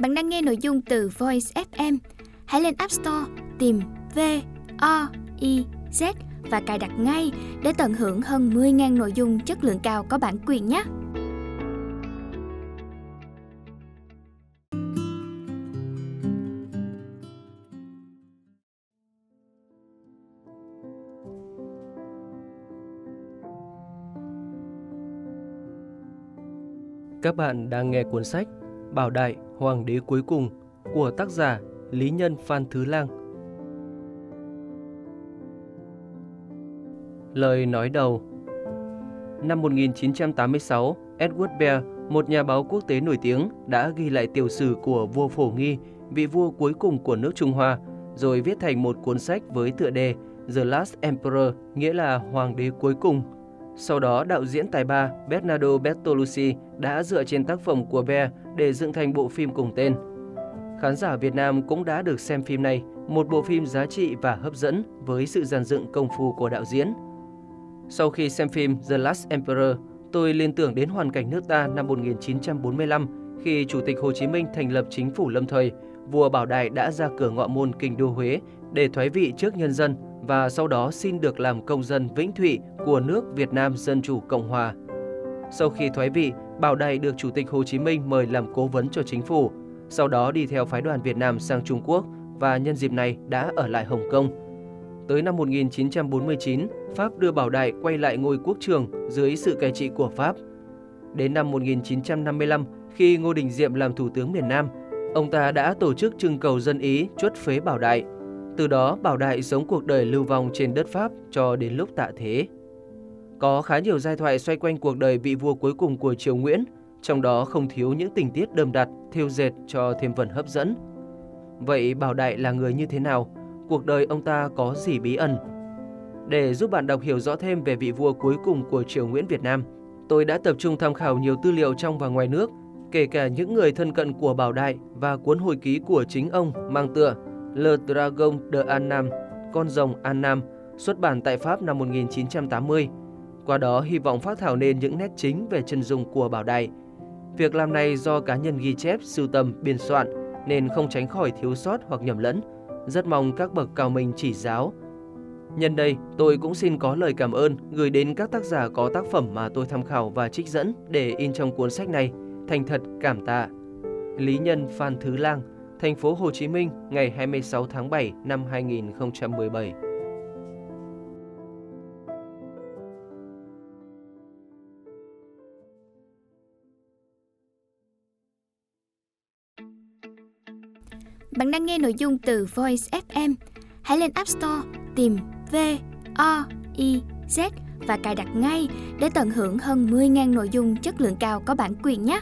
Bạn đang nghe nội dung từ Voice FM. Hãy lên App Store, tìm V O I Z và cài đặt ngay để tận hưởng hơn 10.000 nội dung chất lượng cao có bản quyền nhé. Các bạn đang nghe cuốn sách Bảo Đại Hoàng đế cuối cùng của tác giả Lý Nhân Phan Thứ Lang. Lời nói đầu Năm 1986, Edward Bear, một nhà báo quốc tế nổi tiếng, đã ghi lại tiểu sử của vua Phổ Nghi, vị vua cuối cùng của nước Trung Hoa, rồi viết thành một cuốn sách với tựa đề The Last Emperor, nghĩa là Hoàng đế cuối cùng – sau đó, đạo diễn tài ba Bernardo Bertolucci đã dựa trên tác phẩm của Bear để dựng thành bộ phim cùng tên. Khán giả Việt Nam cũng đã được xem phim này, một bộ phim giá trị và hấp dẫn với sự dàn dựng công phu của đạo diễn. Sau khi xem phim The Last Emperor, tôi liên tưởng đến hoàn cảnh nước ta năm 1945 khi Chủ tịch Hồ Chí Minh thành lập chính phủ lâm thời, vua Bảo Đại đã ra cửa ngọ môn kinh đô Huế để thoái vị trước nhân dân và sau đó xin được làm công dân vĩnh thụy của nước Việt Nam Dân Chủ Cộng Hòa. Sau khi thoái vị, Bảo Đại được Chủ tịch Hồ Chí Minh mời làm cố vấn cho chính phủ, sau đó đi theo phái đoàn Việt Nam sang Trung Quốc và nhân dịp này đã ở lại Hồng Kông. Tới năm 1949, Pháp đưa Bảo Đại quay lại ngôi quốc trường dưới sự cai trị của Pháp. Đến năm 1955, khi Ngô Đình Diệm làm Thủ tướng miền Nam, ông ta đã tổ chức trưng cầu dân Ý chuất phế Bảo Đại – từ đó Bảo Đại sống cuộc đời lưu vong trên đất Pháp cho đến lúc tạ thế. Có khá nhiều giai thoại xoay quanh cuộc đời vị vua cuối cùng của triều Nguyễn, trong đó không thiếu những tình tiết đầm đặt, thiêu dệt cho thêm phần hấp dẫn. Vậy Bảo Đại là người như thế nào? Cuộc đời ông ta có gì bí ẩn? Để giúp bạn đọc hiểu rõ thêm về vị vua cuối cùng của triều Nguyễn Việt Nam, tôi đã tập trung tham khảo nhiều tư liệu trong và ngoài nước, kể cả những người thân cận của Bảo Đại và cuốn hồi ký của chính ông mang tựa Le Dragon de Annam, Con rồng Annam, xuất bản tại Pháp năm 1980. Qua đó hy vọng phát thảo nên những nét chính về chân dung của Bảo Đại. Việc làm này do cá nhân ghi chép, sưu tầm, biên soạn nên không tránh khỏi thiếu sót hoặc nhầm lẫn. Rất mong các bậc cao minh chỉ giáo. Nhân đây, tôi cũng xin có lời cảm ơn gửi đến các tác giả có tác phẩm mà tôi tham khảo và trích dẫn để in trong cuốn sách này. Thành thật cảm tạ. Lý Nhân Phan Thứ Lang thành phố Hồ Chí Minh, ngày 26 tháng 7 năm 2017. Bạn đang nghe nội dung từ Voice FM. Hãy lên App Store, tìm V O I Z và cài đặt ngay để tận hưởng hơn 10.000 nội dung chất lượng cao có bản quyền nhé.